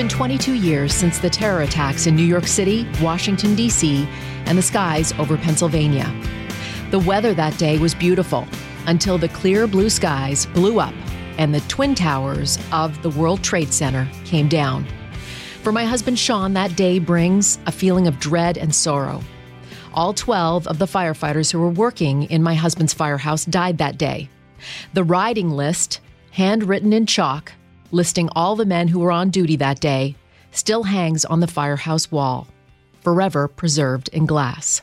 been 22 years since the terror attacks in New York City, Washington, D.C., and the skies over Pennsylvania. The weather that day was beautiful until the clear blue skies blew up and the twin towers of the World Trade Center came down. For my husband Sean, that day brings a feeling of dread and sorrow. All 12 of the firefighters who were working in my husband's firehouse died that day. The riding list, handwritten in chalk, listing all the men who were on duty that day, still hangs on the firehouse wall, forever preserved in glass.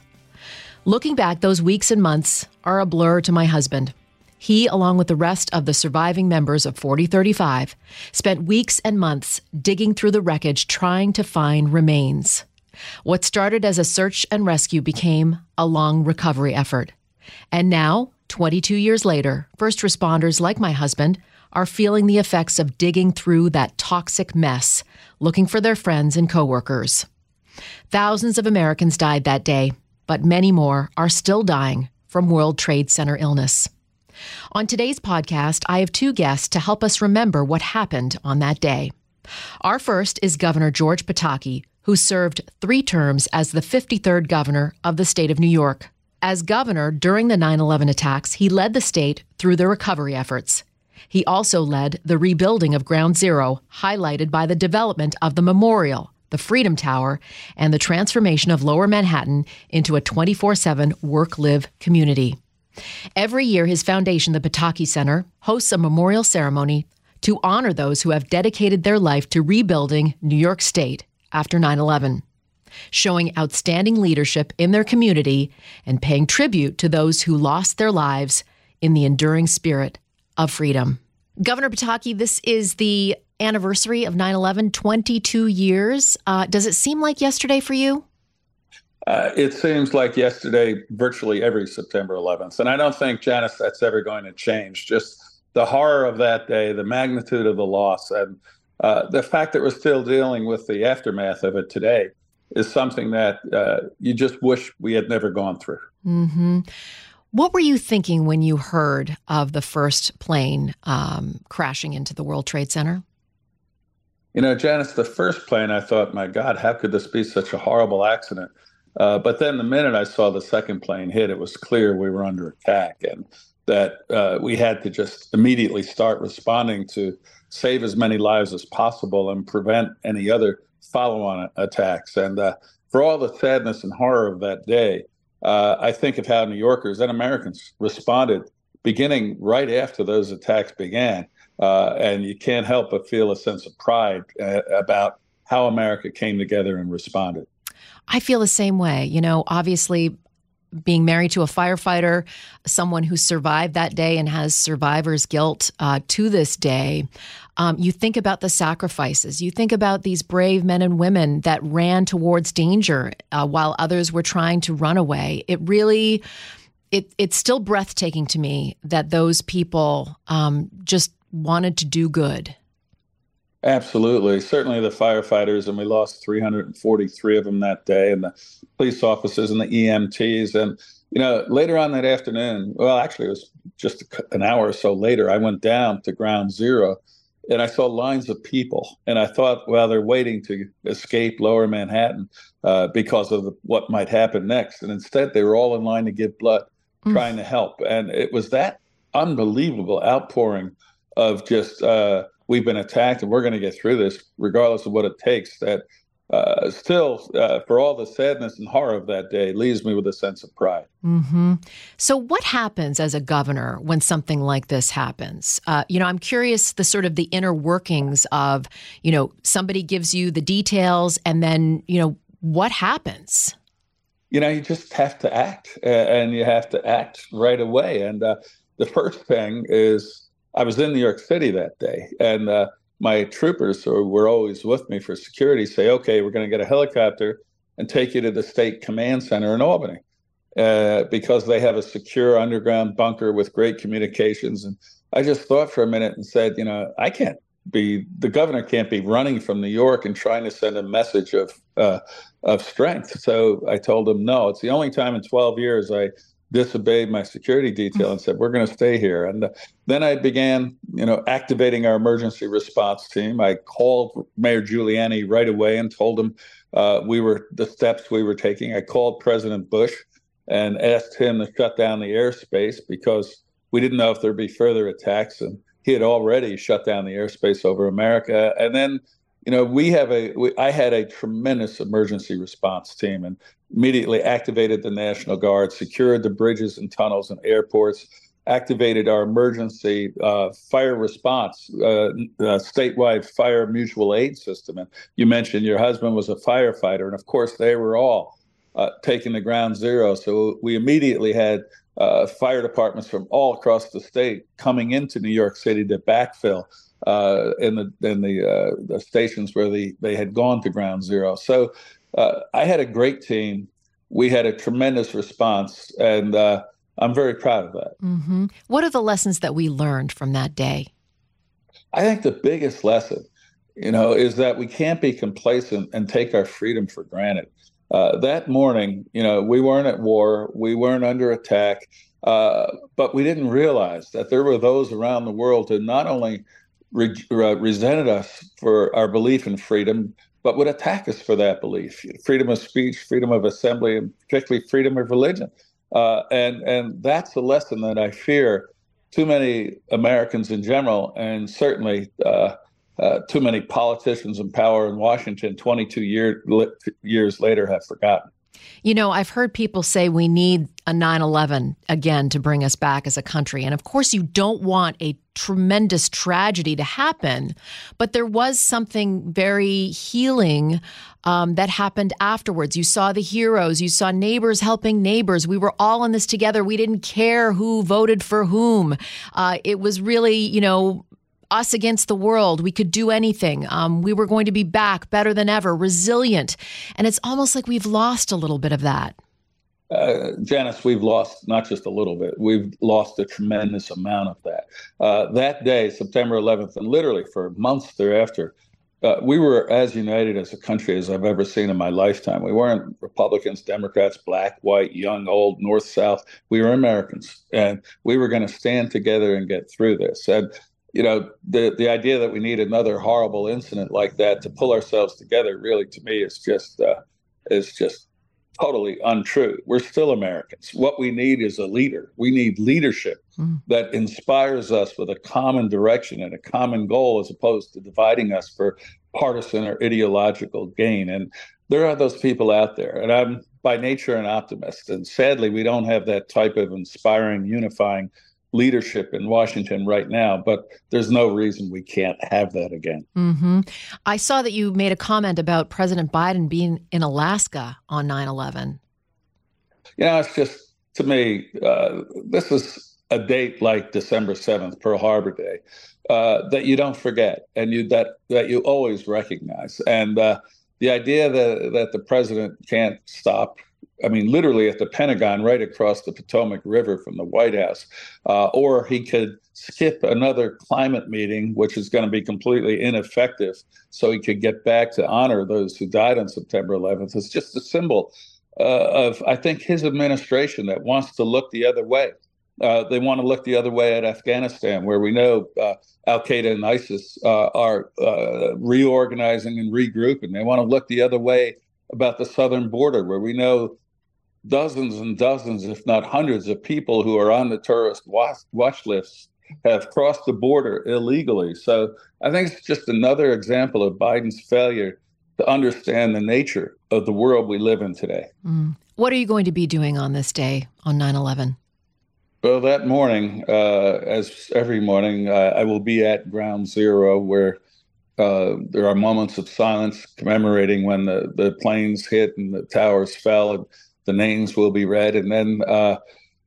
Looking back, those weeks and months are a blur to my husband. He, along with the rest of the surviving members of 4035, spent weeks and months digging through the wreckage trying to find remains. What started as a search and rescue became a long recovery effort. And now, 22 years later, first responders like my husband are feeling the effects of digging through that toxic mess, looking for their friends and coworkers. Thousands of Americans died that day, but many more are still dying from World Trade Center illness. On today's podcast, I have two guests to help us remember what happened on that day. Our first is Governor George Pataki, who served three terms as the 53rd governor of the state of New York. As governor during the 9 11 attacks, he led the state through the recovery efforts. He also led the rebuilding of Ground Zero, highlighted by the development of the memorial, the Freedom Tower, and the transformation of Lower Manhattan into a 24 7 work live community. Every year, his foundation, the Pataki Center, hosts a memorial ceremony to honor those who have dedicated their life to rebuilding New York State after 9 11, showing outstanding leadership in their community and paying tribute to those who lost their lives in the enduring spirit of freedom. Governor Pataki, this is the anniversary of 9 11, 22 years. Uh, does it seem like yesterday for you? Uh, it seems like yesterday, virtually every September 11th. And I don't think, Janice, that's ever going to change. Just the horror of that day, the magnitude of the loss, and uh, the fact that we're still dealing with the aftermath of it today is something that uh, you just wish we had never gone through. Mm-hmm. What were you thinking when you heard of the first plane um, crashing into the World Trade Center? You know, Janice, the first plane, I thought, my God, how could this be such a horrible accident? Uh, but then the minute I saw the second plane hit, it was clear we were under attack and that uh, we had to just immediately start responding to save as many lives as possible and prevent any other follow on attacks. And uh, for all the sadness and horror of that day, uh, I think of how New Yorkers and Americans responded beginning right after those attacks began. Uh, and you can't help but feel a sense of pride uh, about how America came together and responded. I feel the same way. You know, obviously, being married to a firefighter, someone who survived that day and has survivor's guilt uh, to this day, um, you think about the sacrifices. You think about these brave men and women that ran towards danger uh, while others were trying to run away. It really, it it's still breathtaking to me that those people um, just wanted to do good. Absolutely. Certainly the firefighters, and we lost 343 of them that day, and the police officers and the EMTs. And, you know, later on that afternoon, well, actually, it was just an hour or so later, I went down to ground zero and I saw lines of people. And I thought, well, they're waiting to escape lower Manhattan uh, because of the, what might happen next. And instead, they were all in line to give blood, mm. trying to help. And it was that unbelievable outpouring of just, uh, we've been attacked and we're going to get through this regardless of what it takes that uh, still, uh, for all the sadness and horror of that day, leaves me with a sense of pride. Mm-hmm. So, what happens as a governor when something like this happens? Uh, you know, I'm curious the sort of the inner workings of, you know, somebody gives you the details, and then, you know, what happens? You know, you just have to act, and you have to act right away. And uh, the first thing is I was in New York City that day, and uh, my troopers, who were always with me for security, say, "Okay, we're going to get a helicopter and take you to the state command center in Albany." Uh, because they have a secure underground bunker with great communications. And I just thought for a minute and said, you know, I can't be the governor can't be running from New York and trying to send a message of uh, of strength. So I told him, no, it's the only time in 12 years I disobeyed my security detail and said, "We're going to stay here." And uh, then I began, you know, activating our emergency response team. I called Mayor Giuliani right away and told him uh, we were the steps we were taking. I called President Bush and asked him to shut down the airspace because we didn't know if there'd be further attacks, and he had already shut down the airspace over America. And then you know, we have a. We, I had a tremendous emergency response team and immediately activated the National Guard, secured the bridges and tunnels and airports, activated our emergency uh, fire response, uh, uh, statewide fire mutual aid system. And you mentioned your husband was a firefighter, and of course, they were all uh, taking the ground zero. So we immediately had uh, fire departments from all across the state coming into New York City to backfill uh, in the in the the stations where the, they had gone to ground zero. So uh, I had a great team. We had a tremendous response, and uh, I'm very proud of that. Mm-hmm. What are the lessons that we learned from that day? I think the biggest lesson, you know, is that we can't be complacent and take our freedom for granted. Uh, that morning, you know, we weren't at war, we weren't under attack, uh, but we didn't realize that there were those around the world who not only re- uh, resented us for our belief in freedom, but would attack us for that belief freedom of speech, freedom of assembly, and particularly freedom of religion. Uh, and, and that's a lesson that I fear too many Americans in general, and certainly uh, uh, too many politicians in power in Washington 22 year, years later have forgotten. You know, I've heard people say we need a 9 11 again to bring us back as a country. And of course, you don't want a tremendous tragedy to happen, but there was something very healing um, that happened afterwards. You saw the heroes, you saw neighbors helping neighbors. We were all in this together. We didn't care who voted for whom. Uh, it was really, you know, us against the world. We could do anything. Um, we were going to be back better than ever, resilient. And it's almost like we've lost a little bit of that. Uh, Janice, we've lost not just a little bit, we've lost a tremendous amount of that. Uh, that day, September 11th, and literally for months thereafter, uh, we were as united as a country as I've ever seen in my lifetime. We weren't Republicans, Democrats, black, white, young, old, north, south. We were Americans, and we were going to stand together and get through this. And you know, the the idea that we need another horrible incident like that to pull ourselves together, really, to me, is just uh, is just totally untrue. We're still Americans. What we need is a leader. We need leadership mm. that inspires us with a common direction and a common goal, as opposed to dividing us for partisan or ideological gain. And there are those people out there, and I'm by nature an optimist. And sadly, we don't have that type of inspiring, unifying leadership in Washington right now, but there's no reason we can't have that again. Mm-hmm. I saw that you made a comment about President Biden being in Alaska on 9 11. Yeah, it's just, to me, uh, this is a date like December 7th, Pearl Harbor Day, uh, that you don't forget and you that, that you always recognize. And uh, the idea that, that the president can't stop I mean, literally at the Pentagon, right across the Potomac River from the White House. Uh, or he could skip another climate meeting, which is going to be completely ineffective, so he could get back to honor those who died on September 11th. It's just a symbol uh, of, I think, his administration that wants to look the other way. Uh, they want to look the other way at Afghanistan, where we know uh, Al Qaeda and ISIS uh, are uh, reorganizing and regrouping. They want to look the other way about the southern border, where we know dozens and dozens, if not hundreds, of people who are on the tourist watch, watch lists have crossed the border illegally. So I think it's just another example of Biden's failure to understand the nature of the world we live in today. Mm. What are you going to be doing on this day, on 9 11? Well, that morning, uh, as every morning, uh, I will be at ground zero where uh, there are moments of silence commemorating when the, the planes hit and the towers fell. And the names will be read, and then uh,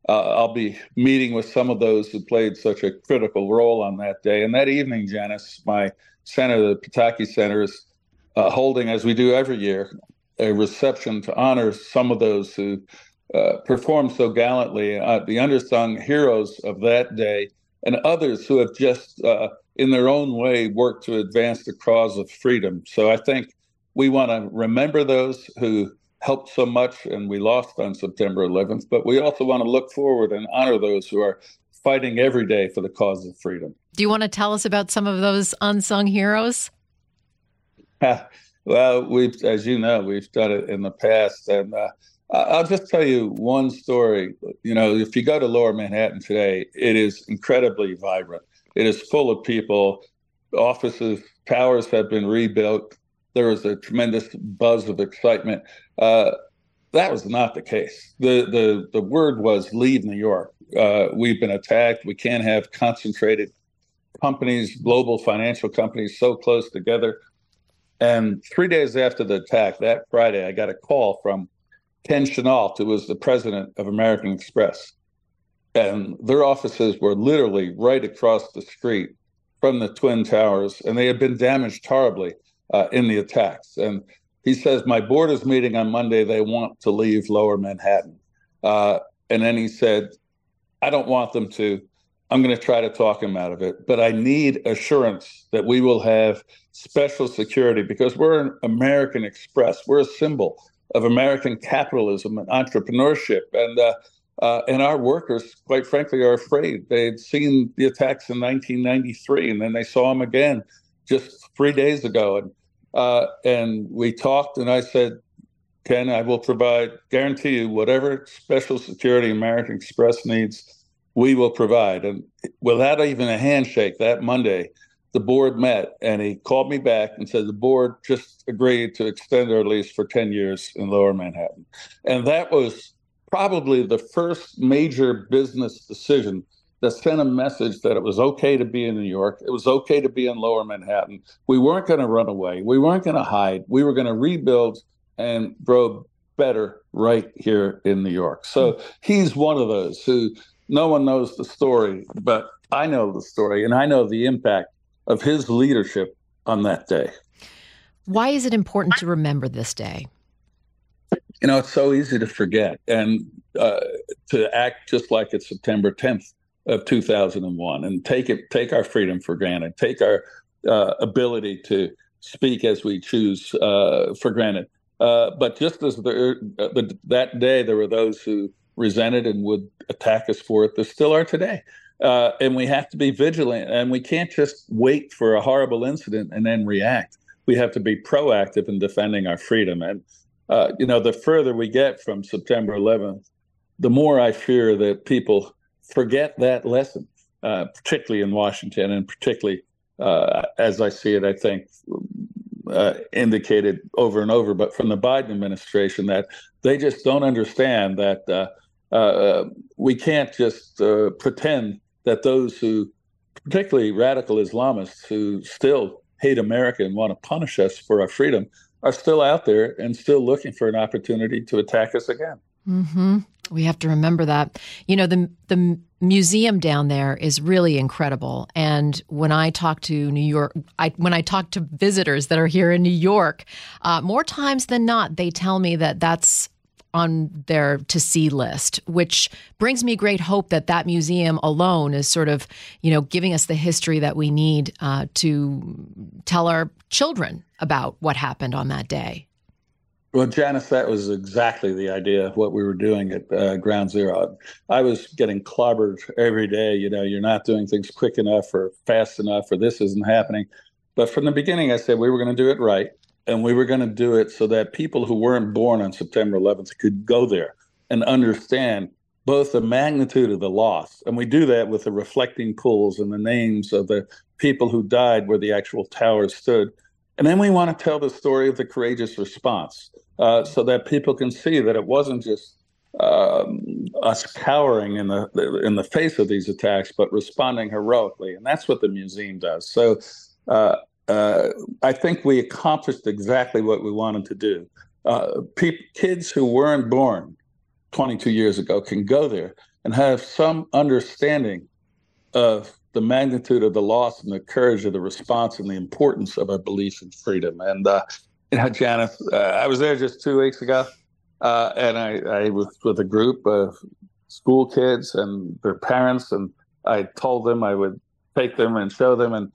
uh, I'll be meeting with some of those who played such a critical role on that day. And that evening, Janice, my center, the Pataki Center, is uh, holding, as we do every year, a reception to honor some of those who uh, performed so gallantly, uh, the undersung heroes of that day, and others who have just, uh, in their own way, worked to advance the cause of freedom. So I think we want to remember those who helped so much and we lost on September 11th, but we also want to look forward and honor those who are fighting every day for the cause of freedom. Do you want to tell us about some of those unsung heroes? well, we've, as you know, we've done it in the past, and uh, I'll just tell you one story. You know, if you go to Lower Manhattan today, it is incredibly vibrant. It is full of people. Offices, towers have been rebuilt. There was a tremendous buzz of excitement. Uh, that was not the case. The the the word was leave New York. Uh, we've been attacked. We can't have concentrated companies, global financial companies, so close together. And three days after the attack, that Friday, I got a call from Ken Chenault, who was the president of American Express. And their offices were literally right across the street from the Twin Towers, and they had been damaged horribly uh, in the attacks. And he says, My board is meeting on Monday. They want to leave lower Manhattan. Uh, and then he said, I don't want them to. I'm going to try to talk him out of it, but I need assurance that we will have special security because we're an American Express. We're a symbol of American capitalism and entrepreneurship, and uh, uh, and our workers, quite frankly, are afraid. They'd seen the attacks in 1993, and then they saw them again just three days ago, and uh, and we talked, and I said, Ken, I will provide, guarantee you, whatever special security American Express needs, we will provide. And without even a handshake, that Monday, the board met and he called me back and said the board just agreed to extend our lease for 10 years in lower Manhattan. And that was probably the first major business decision that sent a message that it was okay to be in New York. It was okay to be in lower Manhattan. We weren't going to run away. We weren't going to hide. We were going to rebuild and grow better right here in New York. So he's one of those who no one knows the story, but I know the story and I know the impact of his leadership on that day. Why is it important to remember this day? You know, it's so easy to forget and uh, to act just like it's September 10th of 2001 and take it take our freedom for granted. Take our uh, ability to speak as we choose uh, for granted. Uh, but just as the, uh, the, that day there were those who resented and would attack us for it there still are today. Uh, and we have to be vigilant. And we can't just wait for a horrible incident and then react. We have to be proactive in defending our freedom. And uh, you know the further we get from september 11th the more i fear that people forget that lesson, uh, particularly in Washington, and particularly uh, as I see it, I think uh, indicated over and over, but from the Biden administration, that they just don't understand that uh, uh, we can't just uh, pretend that those who, particularly radical Islamists who still hate America and want to punish us for our freedom, are still out there and still looking for an opportunity to attack us again. Mm-hmm. We have to remember that. You know, the the museum down there is really incredible. And when I talk to New York, I, when I talk to visitors that are here in New York, uh, more times than not, they tell me that that's on their to see list, which brings me great hope that that museum alone is sort of, you know, giving us the history that we need uh, to tell our children about what happened on that day. Well, Janice, that was exactly the idea of what we were doing at uh, Ground Zero. I was getting clobbered every day. You know, you're not doing things quick enough or fast enough, or this isn't happening. But from the beginning, I said we were going to do it right, and we were going to do it so that people who weren't born on September 11th could go there and understand both the magnitude of the loss, and we do that with the reflecting pools and the names of the people who died where the actual towers stood and then we want to tell the story of the courageous response uh, so that people can see that it wasn't just um, us cowering in the in the face of these attacks, but responding heroically, and that's what the museum does. So uh, uh, I think we accomplished exactly what we wanted to do. Uh, pe- kids who weren't born 22 years ago can go there and have some understanding of the magnitude of the loss and the courage of the response and the importance of our belief in freedom. And uh, you know, Janice, uh, I was there just two weeks ago, uh, and I, I, was with a group of school kids and their parents, and I told them I would take them and show them, and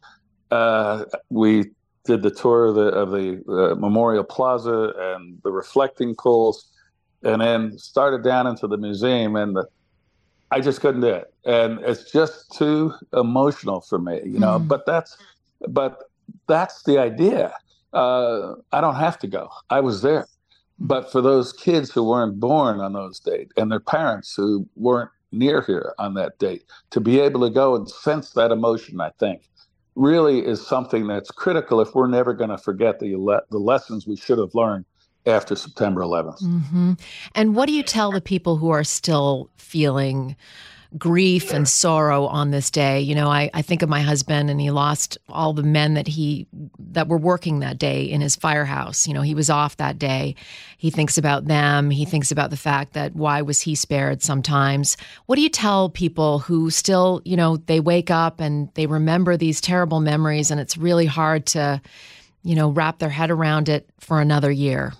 uh, we did the tour of the, of the uh, Memorial Plaza and the reflecting pools, and then started down into the museum. And the, I just couldn't do it, and it's just too emotional for me, you know. Mm. But that's but that's the idea. Uh, I don't have to go. I was there. But for those kids who weren't born on those dates and their parents who weren't near here on that date, to be able to go and sense that emotion, I think, really is something that's critical if we're never going to forget the, le- the lessons we should have learned after September 11th. Mm-hmm. And what do you tell the people who are still feeling grief and sorrow on this day. You know, I, I think of my husband and he lost all the men that he that were working that day in his firehouse. You know, he was off that day. He thinks about them. He thinks about the fact that why was he spared sometimes. What do you tell people who still, you know, they wake up and they remember these terrible memories and it's really hard to, you know, wrap their head around it for another year?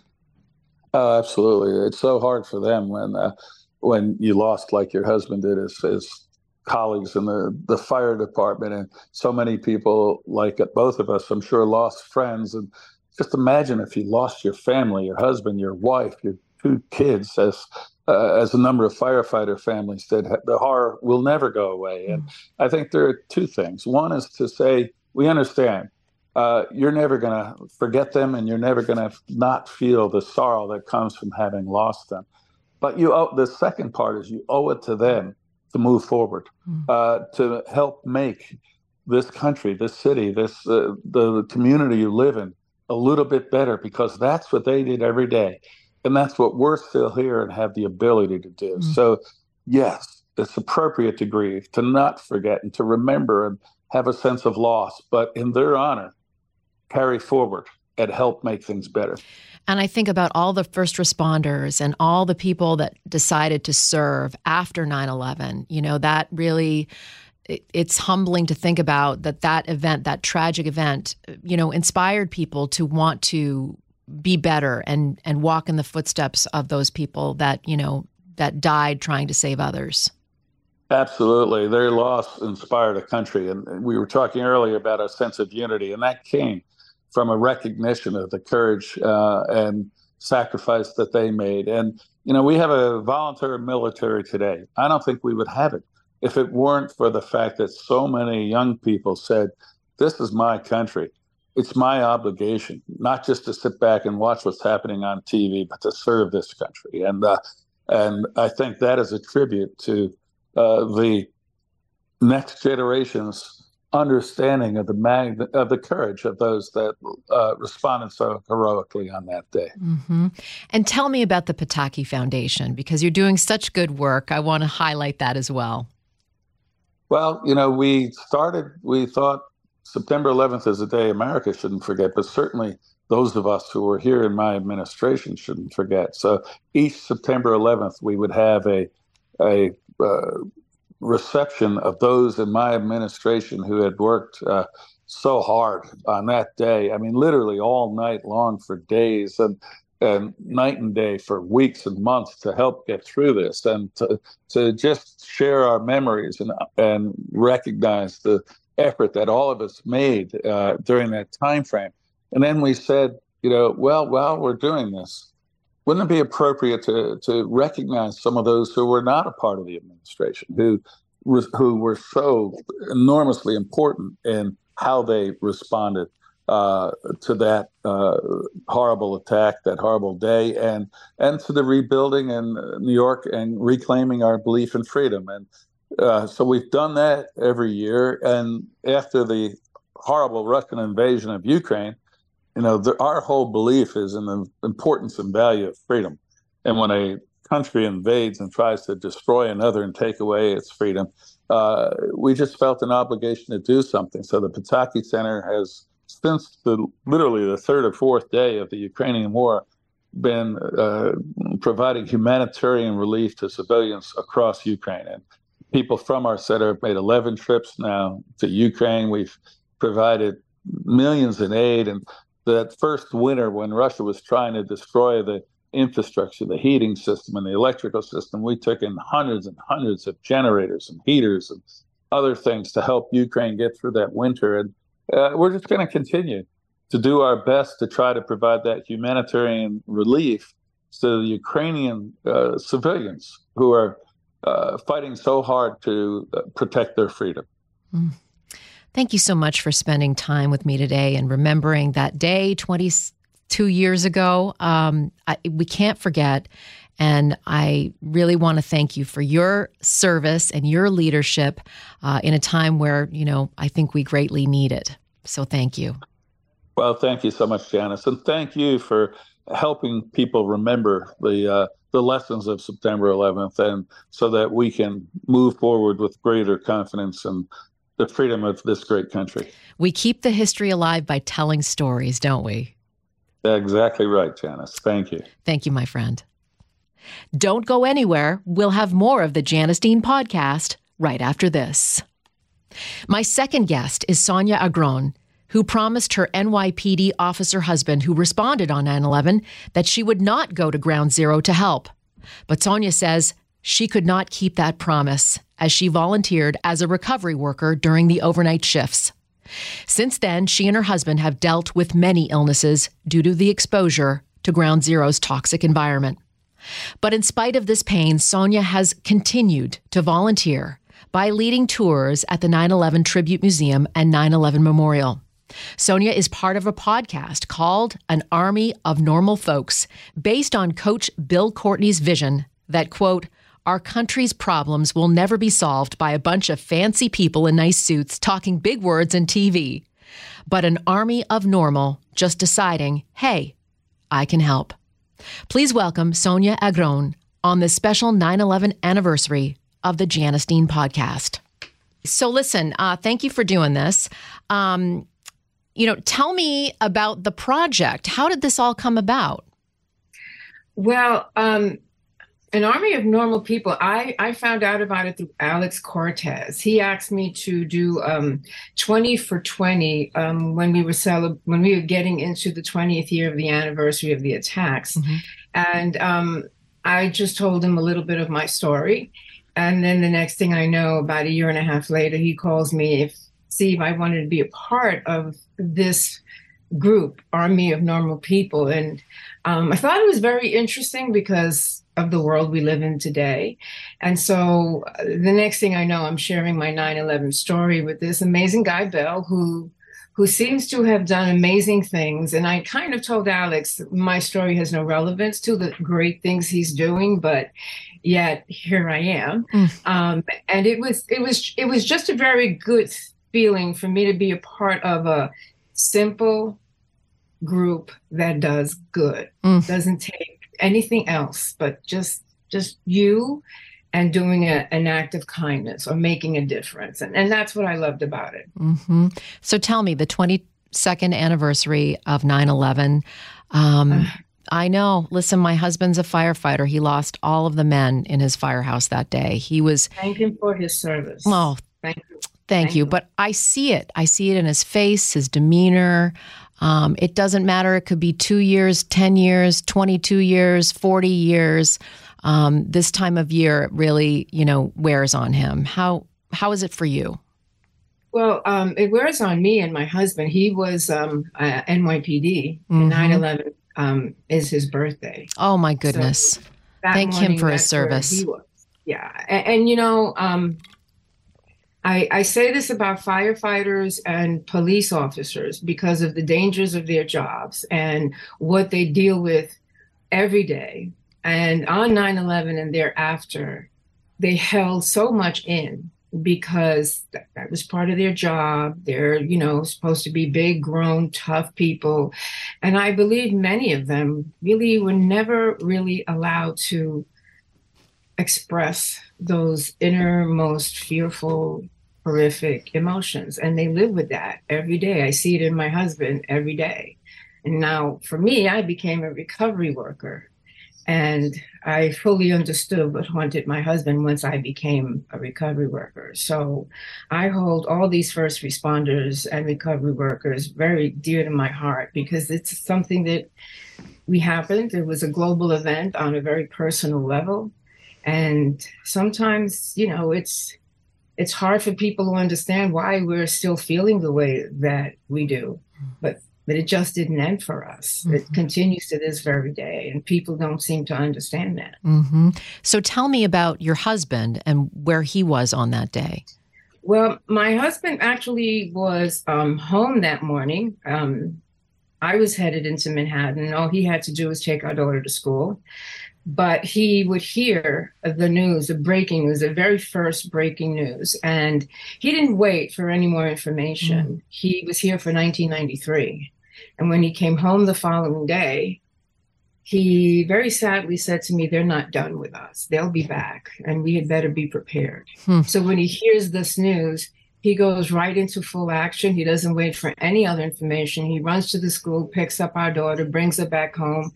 Oh, absolutely. It's so hard for them when uh, when you lost like your husband did his, his colleagues in the, the fire department and so many people like both of us i'm sure lost friends and just imagine if you lost your family your husband your wife your two kids as uh, as a number of firefighter families did the horror will never go away. And i think there are two things. One is to say we understand uh, you're never going to forget them and you're never going to not feel the sorrow that comes from having lost them but you owe, the second part is you owe it to them to move forward, mm. uh, to help make this country, this city, this uh, the community you live in a little bit better because that's what they did every day, and that's what we're still here and have the ability to do. Mm. So, yes, it's appropriate to grieve, to not forget, and to remember and have a sense of loss, but in their honor, carry forward and help make things better. And I think about all the first responders and all the people that decided to serve after 9 11. You know, that really it's humbling to think about that that event that tragic event you know inspired people to want to be better and and walk in the footsteps of those people that you know that died trying to save others absolutely their loss inspired a country and we were talking earlier about a sense of unity and that came from a recognition of the courage uh, and sacrifice that they made. And, you know, we have a volunteer military today. I don't think we would have it if it weren't for the fact that so many young people said, This is my country. It's my obligation, not just to sit back and watch what's happening on TV, but to serve this country. And, uh, and I think that is a tribute to uh, the next generations understanding of the mag- of the courage of those that uh, responded so heroically on that day. Mm-hmm. And tell me about the Pataki Foundation because you're doing such good work. I want to highlight that as well. Well, you know, we started. We thought September 11th is a day America shouldn't forget, but certainly those of us who were here in my administration shouldn't forget. So each September 11th, we would have a a uh, reception of those in my administration who had worked uh, so hard on that day. I mean, literally all night long for days and and night and day for weeks and months to help get through this and to, to just share our memories and and recognize the effort that all of us made uh, during that time frame. And then we said, you know, well, while we're doing this, wouldn't it be appropriate to to recognize some of those who were not a part of the administration, who who were so enormously important in how they responded uh, to that uh, horrible attack, that horrible day, and and to the rebuilding in New York and reclaiming our belief in freedom. And uh, so we've done that every year. And after the horrible Russian invasion of Ukraine, you know, the, our whole belief is in the importance and value of freedom. And when a country invades and tries to destroy another and take away its freedom, uh, we just felt an obligation to do something. So the Pataki Center has, since the literally the third or fourth day of the Ukrainian war, been uh, providing humanitarian relief to civilians across Ukraine. And people from our center have made 11 trips now to Ukraine. We've provided millions in aid. And that first winter when Russia was trying to destroy the infrastructure, the heating system and the electrical system, we took in hundreds and hundreds of generators and heaters and other things to help Ukraine get through that winter. And uh, we're just going to continue to do our best to try to provide that humanitarian relief to the Ukrainian uh, civilians who are uh, fighting so hard to uh, protect their freedom. Mm. Thank you so much for spending time with me today and remembering that day 22 years ago. Um, I, we can't forget. And I really want to thank you for your service and your leadership uh, in a time where, you know, I think we greatly need it. So thank you. Well, thank you so much, Janice. And thank you for helping people remember the uh, the lessons of September 11th, and so that we can move forward with greater confidence and the freedom of this great country. We keep the history alive by telling stories, don't we? Exactly right, Janice. Thank you. Thank you, my friend. Don't go anywhere. We'll have more of the Janice Dean podcast right after this. My second guest is Sonia Agron who promised her NYPD officer husband, who responded on 9 11, that she would not go to ground zero to help. But Sonia says she could not keep that promise as she volunteered as a recovery worker during the overnight shifts. Since then, she and her husband have dealt with many illnesses due to the exposure to Ground Zero's toxic environment. But in spite of this pain, Sonia has continued to volunteer by leading tours at the 9 11 Tribute Museum and 9 11 Memorial. Sonia is part of a podcast called An Army of Normal Folks, based on Coach Bill Courtney's vision that, quote, our country's problems will never be solved by a bunch of fancy people in nice suits talking big words and TV, but an army of normal just deciding, hey, I can help. Please welcome Sonia Agron on this special 9 11 anniversary of the Janice Dean podcast. So, listen, uh, thank you for doing this. Um, you know, tell me about the project. How did this all come about? Well, um, an army of normal people. I, I found out about it through Alex Cortez. He asked me to do um, 20 for 20 um, when we were celeb- when we were getting into the 20th year of the anniversary of the attacks. Mm-hmm. And um, I just told him a little bit of my story. And then the next thing I know, about a year and a half later, he calls me if see if I wanted to be a part of this group, Army of Normal People. And um, I thought it was very interesting because of the world we live in today. And so uh, the next thing I know, I'm sharing my 9 11 story with this amazing guy, Bell, who who seems to have done amazing things. And I kind of told Alex my story has no relevance to the great things he's doing, but yet here I am. Mm. Um, and it was it was it was just a very good feeling for me to be a part of a simple group that does good mm. doesn't take anything else but just just you and doing a, an act of kindness or making a difference and, and that's what i loved about it mm-hmm. so tell me the 22nd anniversary of 9-11 um, uh, I know. Listen, my husband's a firefighter. He lost all of the men in his firehouse that day. He was. Thank him for his service. Oh, thank Thank, you. But I see it. I see it in his face, his demeanor. Um, it doesn't matter. It could be two years, 10 years, 22 years, 40 years. Um, this time of year really, you know, wears on him. How how is it for you? Well, um, it wears on me and my husband. He was um, uh, NYPD. Mm-hmm. 9/11 um, is his birthday. Oh my goodness! So Thank morning, him for his service. Yeah, and, and, you know, um, I, I say this about firefighters and police officers because of the dangers of their jobs and what they deal with every day. And on 9 11 and thereafter, they held so much in because that, was part of their job. They're, you know, supposed to be big, grown, tough people. And I believe many of them really were never really allowed to express those innermost fearful horrific emotions and they live with that every day. I see it in my husband every day. And now for me, I became a recovery worker and I fully understood what haunted my husband once I became a recovery worker. So I hold all these first responders and recovery workers very dear to my heart because it's something that we happened. It was a global event on a very personal level. And sometimes, you know, it's it's hard for people to understand why we're still feeling the way that we do. But but it just didn't end for us. Mm-hmm. It continues to this very day, and people don't seem to understand that. Mm-hmm. So tell me about your husband and where he was on that day. Well, my husband actually was um, home that morning. Um, I was headed into Manhattan. All he had to do was take our daughter to school. But he would hear the news, the breaking news, the very first breaking news. And he didn't wait for any more information. Mm. He was here for 1993. And when he came home the following day, he very sadly said to me, They're not done with us. They'll be back, and we had better be prepared. Hmm. So when he hears this news, he goes right into full action. He doesn't wait for any other information. He runs to the school, picks up our daughter, brings her back home,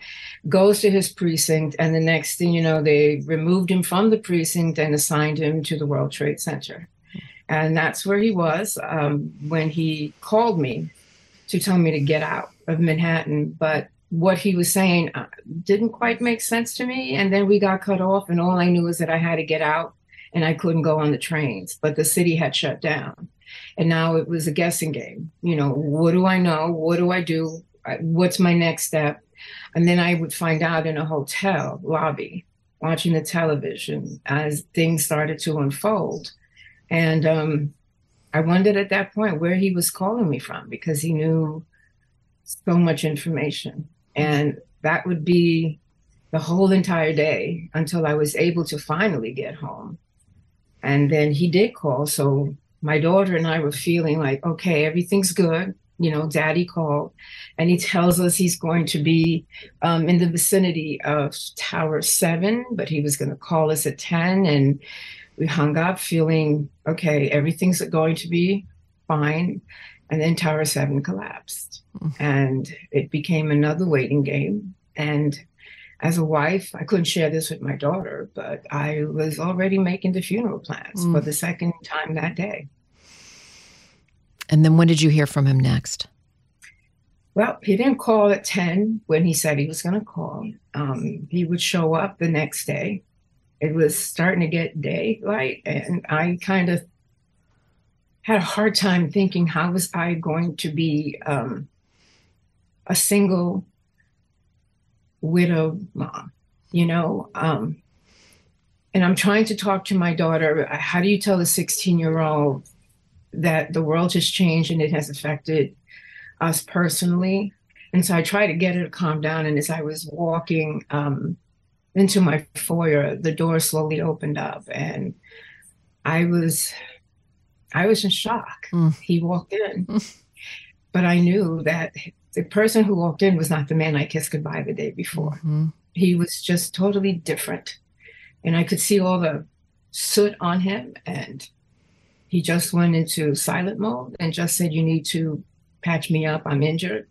goes to his precinct, and the next thing you know, they removed him from the precinct and assigned him to the World Trade Center. And that's where he was um, when he called me to tell me to get out of Manhattan. But what he was saying uh, didn't quite make sense to me. And then we got cut off, and all I knew was that I had to get out and I couldn't go on the trains, but the city had shut down. And now it was a guessing game. You know, what do I know? What do I do? What's my next step? And then I would find out in a hotel lobby, watching the television as things started to unfold. And um, I wondered at that point where he was calling me from because he knew so much information. And that would be the whole entire day until I was able to finally get home. And then he did call. So my daughter and I were feeling like, okay, everything's good. You know, daddy called and he tells us he's going to be um, in the vicinity of Tower 7, but he was going to call us at 10. And we hung up feeling okay everything's going to be fine and then tower 7 collapsed mm-hmm. and it became another waiting game and as a wife i couldn't share this with my daughter but i was already making the funeral plans mm. for the second time that day and then when did you hear from him next well, he didn't call at 10 when he said he was going to call. Um, he would show up the next day it was starting to get daylight and i kind of had a hard time thinking how was i going to be um, a single widow mom you know um, and i'm trying to talk to my daughter how do you tell a 16 year old that the world has changed and it has affected us personally and so i try to get her to calm down and as i was walking um, into my foyer, the door slowly opened up and I was I was in shock. Mm. He walked in. but I knew that the person who walked in was not the man I kissed goodbye the day before. Mm-hmm. He was just totally different. And I could see all the soot on him and he just went into silent mode and just said, You need to patch me up. I'm injured.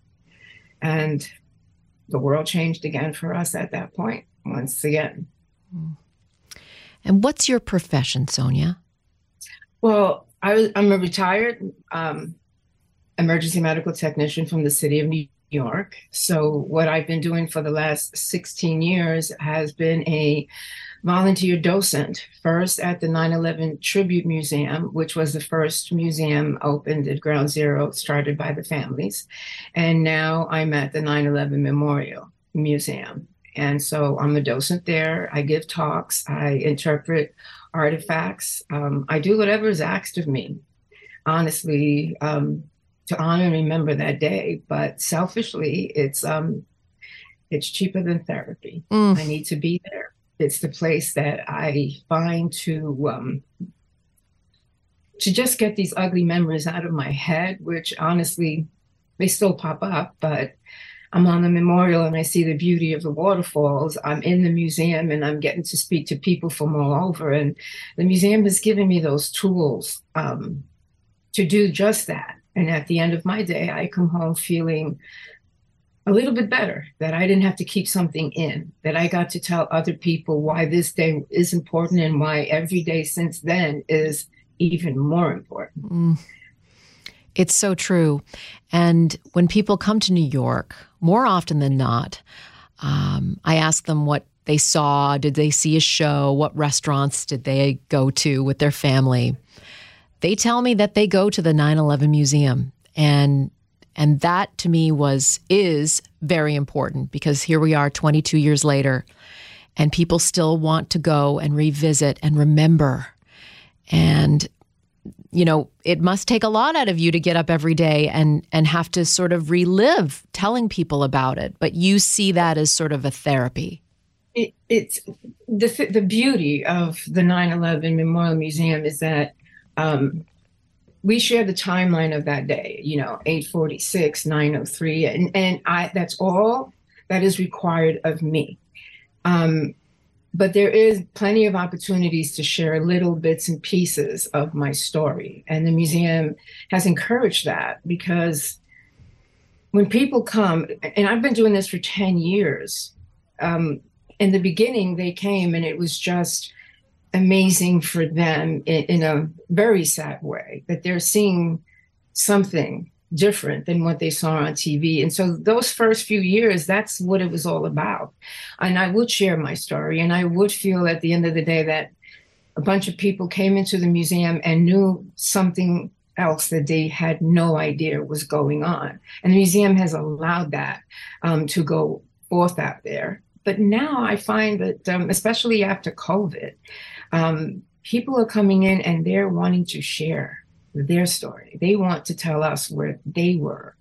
And the world changed again for us at that point once again. And what's your profession, Sonia? Well, I, am a retired um, emergency medical technician from the city of New York. So, what I've been doing for the last 16 years has been a volunteer docent, first at the 9 11 Tribute Museum, which was the first museum opened at Ground Zero, started by the families. And now I'm at the 9 11 Memorial Museum. And so I'm a docent there. I give talks, I interpret artifacts. Um, I do whatever is asked of me, honestly, um, to honor and remember that day. But selfishly, it's um, it's cheaper than therapy. Mm. I need to be there. It's the place that I find to um, to just get these ugly memories out of my head, which honestly, they still pop up, but I'm on the memorial and I see the beauty of the waterfalls. I'm in the museum and I'm getting to speak to people from all over. And the museum has given me those tools um, to do just that. And at the end of my day, I come home feeling a little bit better that I didn't have to keep something in, that I got to tell other people why this day is important and why every day since then is even more important. Mm. It's so true. And when people come to New York, more often than not, um, I ask them what they saw. Did they see a show? What restaurants did they go to with their family? They tell me that they go to the 9 11 museum. And And that to me was, is very important because here we are 22 years later and people still want to go and revisit and remember. And you know, it must take a lot out of you to get up every day and and have to sort of relive telling people about it. But you see that as sort of a therapy. It, it's the the beauty of the 9/11 Memorial Museum is that um, we share the timeline of that day. You know, 8:46, 9:03, and and I that's all that is required of me. Um, but there is plenty of opportunities to share little bits and pieces of my story and the museum has encouraged that because when people come and i've been doing this for 10 years um, in the beginning they came and it was just amazing for them in, in a very sad way that they're seeing something different than what they saw on TV. And so those first few years, that's what it was all about. And I would share my story and I would feel at the end of the day that a bunch of people came into the museum and knew something else that they had no idea was going on. And the museum has allowed that um, to go forth out there. But now I find that, um, especially after COVID, um, people are coming in and they're wanting to share their story. They want to tell us where they were.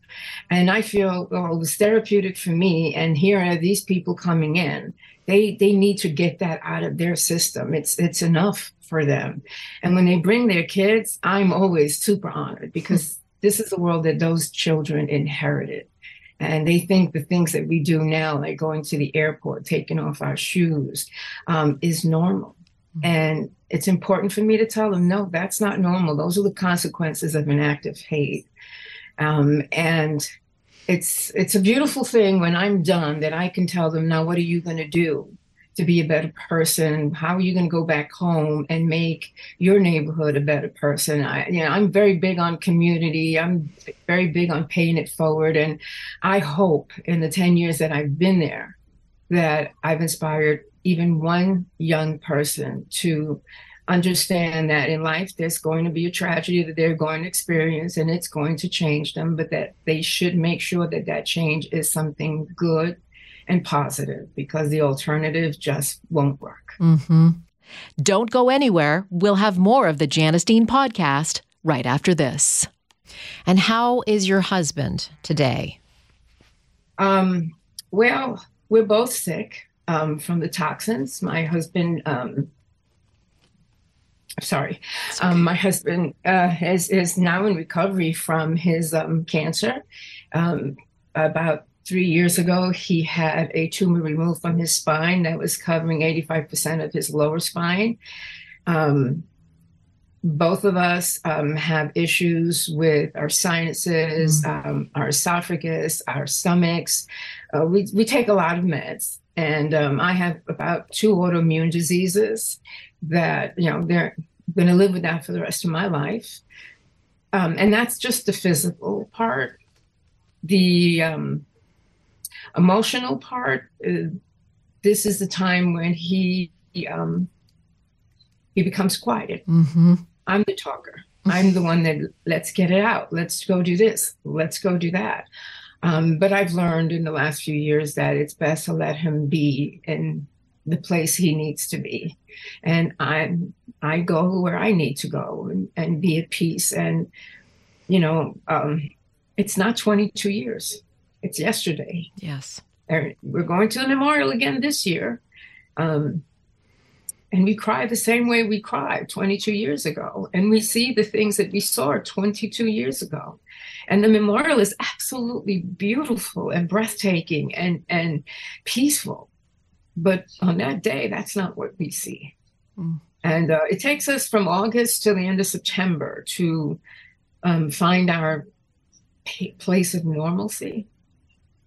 And I feel, well, it was therapeutic for me. And here are these people coming in. They they need to get that out of their system. It's it's enough for them. And when they bring their kids, I'm always super honored because this is the world that those children inherited. And they think the things that we do now, like going to the airport, taking off our shoes, um, is normal. Mm-hmm. And it's important for me to tell them, no, that's not normal. Those are the consequences of an act of hate. Um, and it's it's a beautiful thing when I'm done that I can tell them, now what are you going to do to be a better person? How are you going to go back home and make your neighborhood a better person? I, you know, I'm very big on community. I'm very big on paying it forward, and I hope in the ten years that I've been there that I've inspired even one young person to understand that in life there's going to be a tragedy that they're going to experience and it's going to change them but that they should make sure that that change is something good and positive because the alternative just won't work. Mm-hmm. don't go anywhere. We'll have more of the janice dean podcast right after this. And how is your husband today? Um, well we're both sick um, from the toxins. My husband, um, sorry, um, my husband uh, is is now in recovery from his um, cancer. Um, about three years ago, he had a tumor removed from his spine that was covering 85% of his lower spine. Um, both of us um, have issues with our sinuses, mm. um, our esophagus, our stomachs. Uh, we, we take a lot of meds. And um, I have about two autoimmune diseases that, you know, they're going to live with that for the rest of my life. Um, and that's just the physical part. The um, emotional part, uh, this is the time when he um, he becomes quiet. Mm-hmm. I'm the talker. I'm the one that let's get it out. Let's go do this. Let's go do that. Um, but I've learned in the last few years that it's best to let him be in the place he needs to be. And I I go where I need to go and, and be at peace. And, you know, um, it's not 22 years. It's yesterday. Yes. We're going to the memorial again this year. Um, and we cry the same way we cried 22 years ago. And we see the things that we saw 22 years ago. And the memorial is absolutely beautiful and breathtaking and, and peaceful. But on that day, that's not what we see. Mm. And uh, it takes us from August to the end of September to um, find our p- place of normalcy.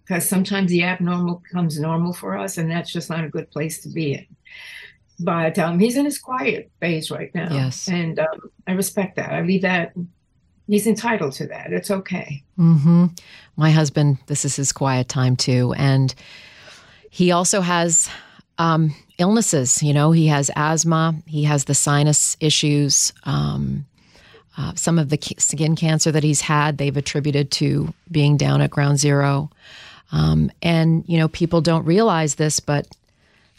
Because sometimes the abnormal becomes normal for us, and that's just not a good place to be in but um, he's in his quiet phase right now. Yes. And um, I respect that. I leave that. He's entitled to that. It's okay. Mm-hmm. My husband, this is his quiet time too. And he also has um, illnesses. You know, he has asthma, he has the sinus issues. Um, Uh, some of the skin cancer that he's had, they've attributed to being down at ground zero. Um, and, you know, people don't realize this, but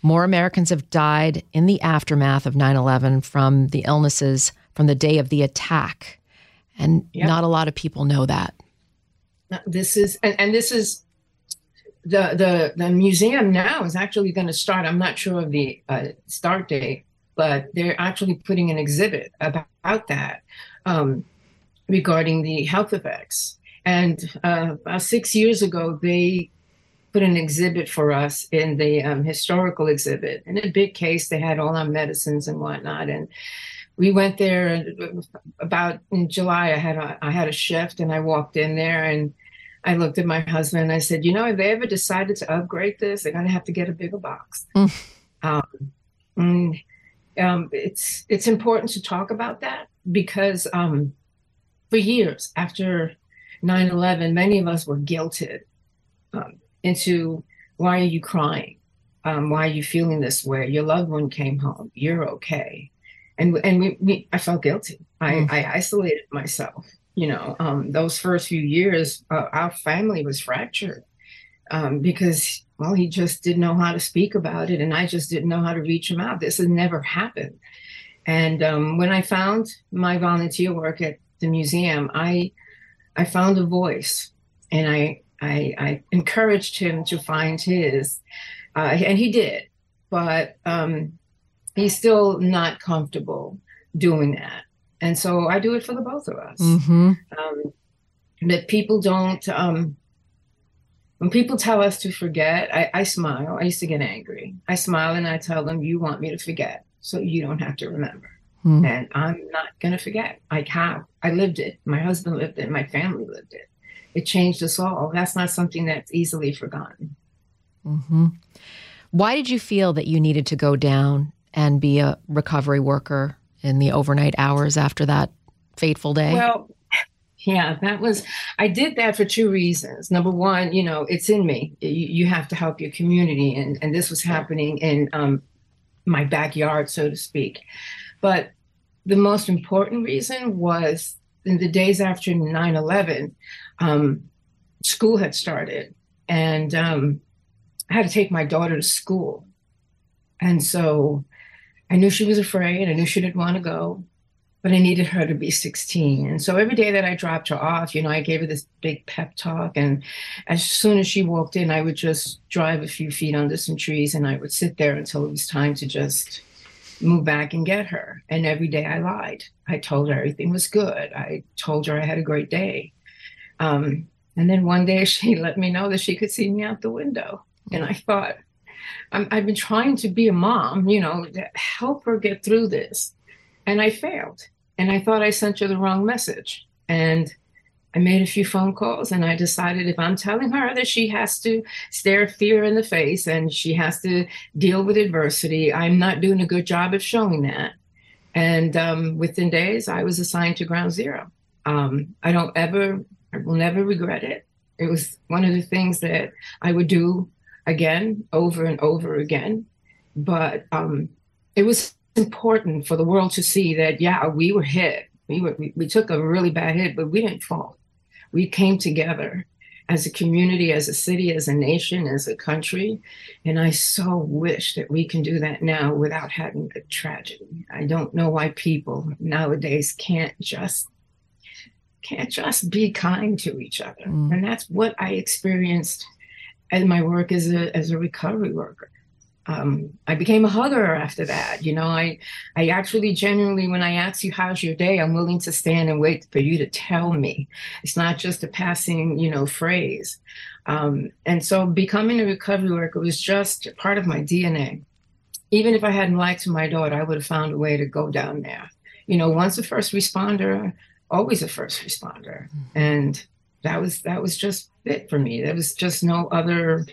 more Americans have died in the aftermath of 9 11 from the illnesses from the day of the attack. And yep. not a lot of people know that. This is, and, and this is the, the, the museum now is actually going to start. I'm not sure of the uh, start date, but they're actually putting an exhibit about, about that um, regarding the health effects. And uh, about six years ago, they put an exhibit for us in the um, historical exhibit. In a big case, they had all our medicines and whatnot. And we went there and about in July. I had a I had a shift, and I walked in there and I looked at my husband and I said, "You know, if they ever decided to upgrade this, they're going to have to get a bigger box." Mm. Um, and, um, it's it's important to talk about that because um, for years after 9/11, many of us were guilted um, into why are you crying? Um, why are you feeling this way? Your loved one came home. You're okay, and and we, we I felt guilty. I, mm. I isolated myself. You know, um, those first few years, uh, our family was fractured um, because well, he just didn't know how to speak about it, and I just didn't know how to reach him out. This had never happened. And um, when I found my volunteer work at the museum, I I found a voice, and I I, I encouraged him to find his, uh, and he did, but um, he's still not comfortable doing that, and so I do it for the both of us. Mm-hmm. Um, that people don't. Um, when people tell us to forget, I, I smile. I used to get angry. I smile and I tell them, "You want me to forget, so you don't have to remember." Mm. And I'm not going to forget. I have. I lived it. My husband lived it. My family lived it. It changed us all. That's not something that's easily forgotten. Mm-hmm. Why did you feel that you needed to go down and be a recovery worker in the overnight hours after that fateful day? Well, yeah, that was, I did that for two reasons. Number one, you know, it's in me. You, you have to help your community. And, and this was happening in um, my backyard, so to speak. But the most important reason was in the days after 9 11, um, school had started and um, I had to take my daughter to school. And so I knew she was afraid. I knew she didn't want to go, but I needed her to be 16. And so every day that I dropped her off, you know, I gave her this big pep talk. And as soon as she walked in, I would just drive a few feet under some trees and I would sit there until it was time to just move back and get her. And every day I lied. I told her everything was good. I told her I had a great day. Um, and then one day she let me know that she could see me out the window. And I thought, i have been trying to be a mom, you know, help her get through this. And I failed. And I thought I sent her the wrong message. And I made a few phone calls and I decided if I'm telling her that she has to stare fear in the face and she has to deal with adversity, I'm not doing a good job of showing that. And um, within days, I was assigned to ground zero. Um, I don't ever, I will never regret it. It was one of the things that I would do again, over and over again. But um, it was important for the world to see that, yeah, we were hit. We, were, we, we took a really bad hit, but we didn't fall we came together as a community, as a city, as a nation, as a country. And I so wish that we can do that now without having a tragedy. I don't know why people nowadays can't just can't just be kind to each other. Mm. And that's what I experienced in my work as a as a recovery worker um, I became a hugger after that. You know, I I actually genuinely, when I ask you how's your day, I'm willing to stand and wait for you to tell me. It's not just a passing, you know, phrase. Um, and so becoming a recovery worker was just part of my DNA. Even if I hadn't lied to my daughter, I would have found a way to go down there. You know, once a first responder, always a first responder. Mm-hmm. And that was that was just it for me. There was just no other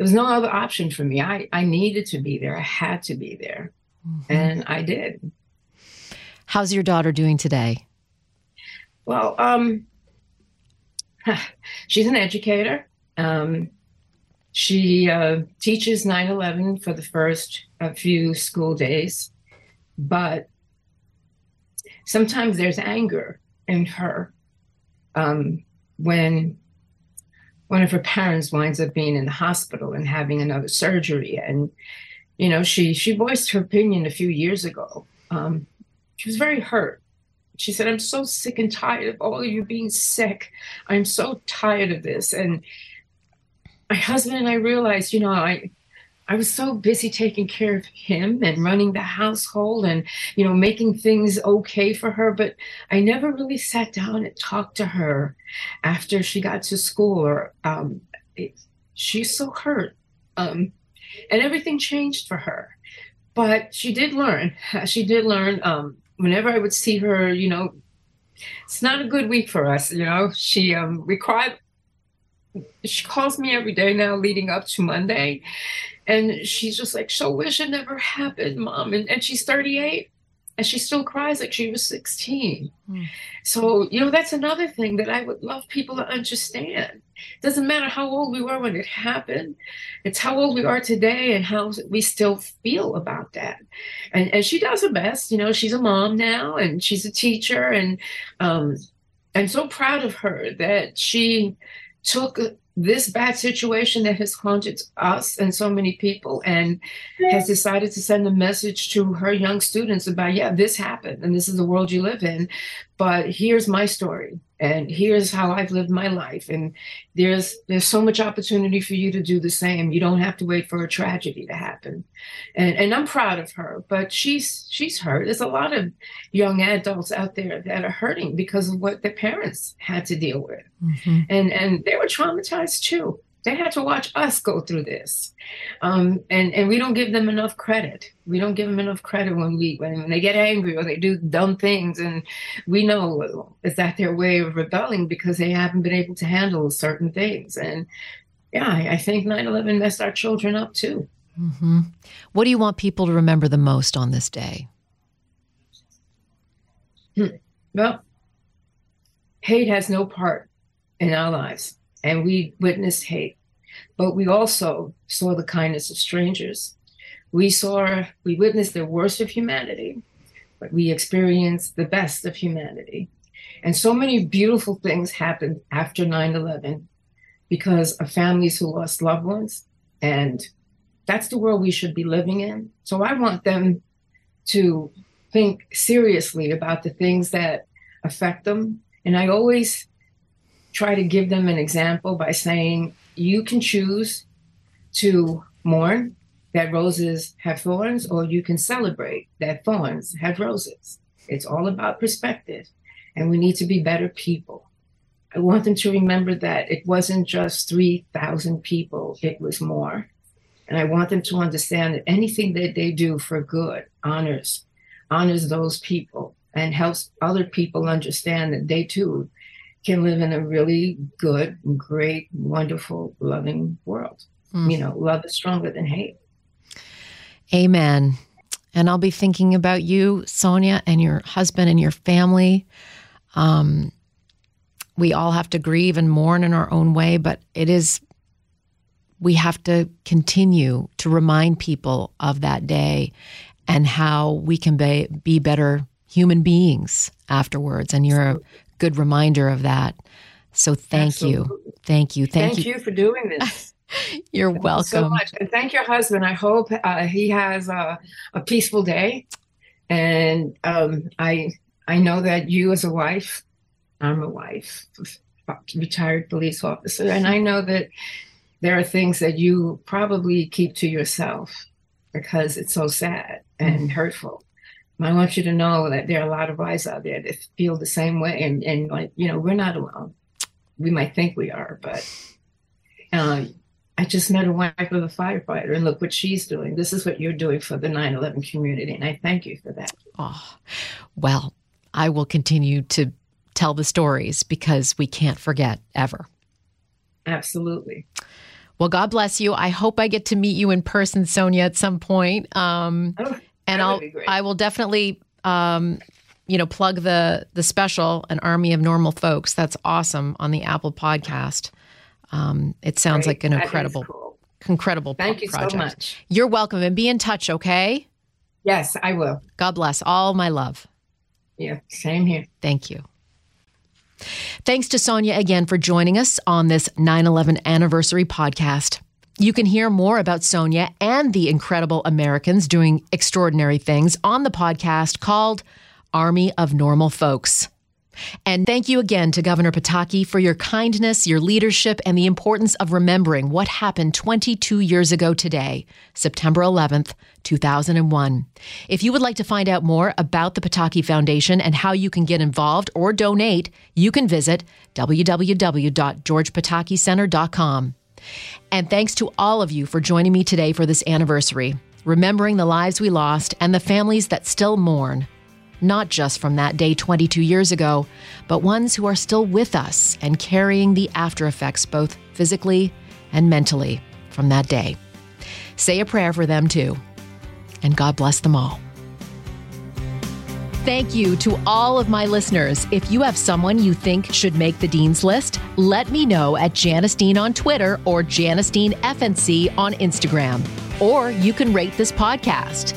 there was no other option for me. I, I needed to be there. I had to be there. Mm-hmm. And I did. How's your daughter doing today? Well, um, she's an educator. Um, she uh, teaches 9 11 for the first a few school days. But sometimes there's anger in her um, when one of her parents winds up being in the hospital and having another surgery. And you know she she voiced her opinion a few years ago. Um, she was very hurt. She said i'm so sick and tired of all of you being sick. I'm so tired of this. And my husband and i realized you know i I was so busy taking care of him and running the household and, you know, making things okay for her. But I never really sat down and talked to her after she got to school or um, it, she's so hurt. Um, and everything changed for her. But she did learn. She did learn um, whenever I would see her, you know, it's not a good week for us, you know. She um, required she calls me every day now leading up to Monday. And she's just like, so wish it never happened, mom. And, and she's 38 and she still cries like she was 16. Mm. So, you know, that's another thing that I would love people to understand. It doesn't matter how old we were when it happened, it's how old we are today and how we still feel about that. And, and she does her best. You know, she's a mom now and she's a teacher. And um, I'm so proud of her that she took this bad situation that has haunted us and so many people and has decided to send a message to her young students about yeah this happened and this is the world you live in but here's my story and here's how I've lived my life. And there's there's so much opportunity for you to do the same. You don't have to wait for a tragedy to happen. And and I'm proud of her but she's she's hurt. There's a lot of young adults out there that are hurting because of what their parents had to deal with. Mm-hmm. and and they were traumatized too they had to watch us go through this. Um, and and we don't give them enough credit. We don't give them enough credit when we when, they get angry or they do dumb things. And we know is that their way of rebelling because they haven't been able to handle certain things. And yeah i, I think 9-11 messed our children up too. Mm-hmm. what do you want people to remember the most on this day? Hmm. well hate has no part in our lives and we witnessed hate, but we also saw the kindness of strangers. We saw, we witnessed the worst of humanity, but we experienced the best of humanity. And so many beautiful things happened after 9 11 because of families who lost loved ones. And that's the world we should be living in. So I want them to think seriously about the things that affect them. And I always try to give them an example by saying, you can choose to mourn that roses have thorns, or you can celebrate that thorns have roses. It's all about perspective, and we need to be better people. I want them to remember that it wasn't just 3,000 people, it was more. And I want them to understand that anything that they do for good honors honors those people and helps other people understand that they too can live in a really good, great, wonderful, loving world. Mm. You know, love is stronger than hate. Amen. And I'll be thinking about you, Sonia, and your husband and your family. Um, we all have to grieve and mourn in our own way, but it is, we have to continue to remind people of that day and how we can be, be better human beings afterwards. And you're a good reminder of that. So thank Absolutely. you. Thank you. Thank, thank you. you for doing this. You're thank welcome. You so much. And thank your husband. I hope uh, he has a, a, peaceful day. And um, I I know that you as a wife, I'm a wife, retired police officer, and I know that there are things that you probably keep to yourself because it's so sad and hurtful. I want you to know that there are a lot of eyes out there that feel the same way, and and like you know, we're not alone. We might think we are, but um, I just met a wife of a firefighter, and look what she's doing. This is what you're doing for the 9/11 community, and I thank you for that. Oh, well, I will continue to tell the stories because we can't forget ever. Absolutely. Well, God bless you. I hope I get to meet you in person, Sonia, at some point. Um, oh and I'll I will definitely um, you know plug the the special an army of normal folks that's awesome on the Apple podcast. Um, it sounds great. like an incredible cool. incredible Thank you project. so much. You're welcome and be in touch, okay? Yes, I will. God bless. All my love. Yeah, same here. Thank you. Thanks to Sonia again for joining us on this 9 11 anniversary podcast. You can hear more about Sonia and the incredible Americans doing extraordinary things on the podcast called Army of Normal Folks. And thank you again to Governor Pataki for your kindness, your leadership, and the importance of remembering what happened 22 years ago today, September 11th, 2001. If you would like to find out more about the Pataki Foundation and how you can get involved or donate, you can visit www.georgepatakicenter.com. And thanks to all of you for joining me today for this anniversary, remembering the lives we lost and the families that still mourn not just from that day 22 years ago, but ones who are still with us and carrying the after effects both physically and mentally from that day. Say a prayer for them too, and God bless them all. Thank you to all of my listeners. If you have someone you think should make the Dean's List, let me know at Janice Dean on Twitter or Janice Dean FNC on Instagram. Or you can rate this podcast.